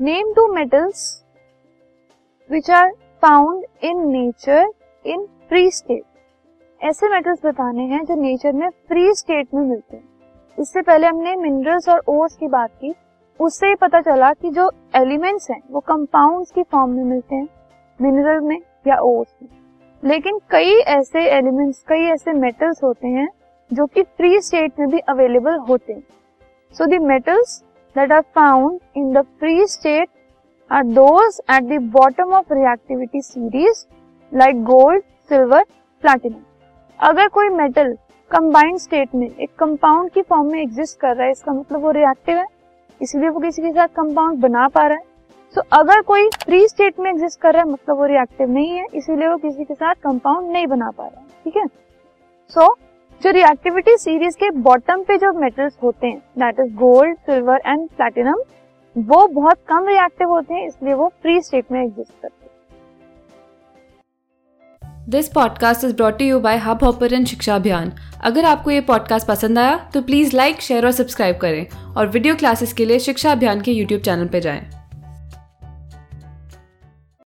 Name two metals which are found in nature in free state ऐसे metals बताने हैं जो नेचर में फ्री स्टेट में मिलते हैं। इससे पहले हमने मिनरल्स और ओर्स की बात की। उससे पता चला कि जो एलिमेंट्स हैं, वो कंपाउंड्स की फॉर्म में मिलते हैं मिनरल में या ओर्स में। लेकिन कई ऐसे एलिमेंट्स कई ऐसे मेटल्स होते हैं जो कि फ्री स्टेट में भी अवेलेबल होते हैं। So the metals that are found in the free state are those at the bottom of reactivity series like gold silver platinum अगर कोई मेटल कंबाइंड स्टेट में एक कंपाउंड की फॉर्म में एग्जिस्ट कर रहा है इसका मतलब वो रिएक्टिव है इसलिए वो किसी के साथ कंपाउंड बना पा रहा है। सो so, अगर कोई फ्री स्टेट में एग्जिस्ट कर रहा है मतलब वो रिएक्टिव नहीं है इसीलिए वो किसी के साथ कंपाउंड नहीं बना पा रहा है ठीक है? सो so, जो रिएक्टिविटी सीरीज़ के बॉटम पे जो मेटल्स होते हैं that is gold silver and platinum वो बहुत कम रिएक्टिव होते हैं, इसलिए वो फ्री स्टेट में एग्जिस्ट करते हैं। This podcast is brought you by Hubhopper शिक्षा अभियान अगर आपको ये पॉडकास्ट पसंद आया तो प्लीज़ लाइक शेयर और सब्सक्राइब करें। और वीडियो क्लासेस के लिए शिक्षा अभियान के यूट्यूब चैनल पर जाएँ।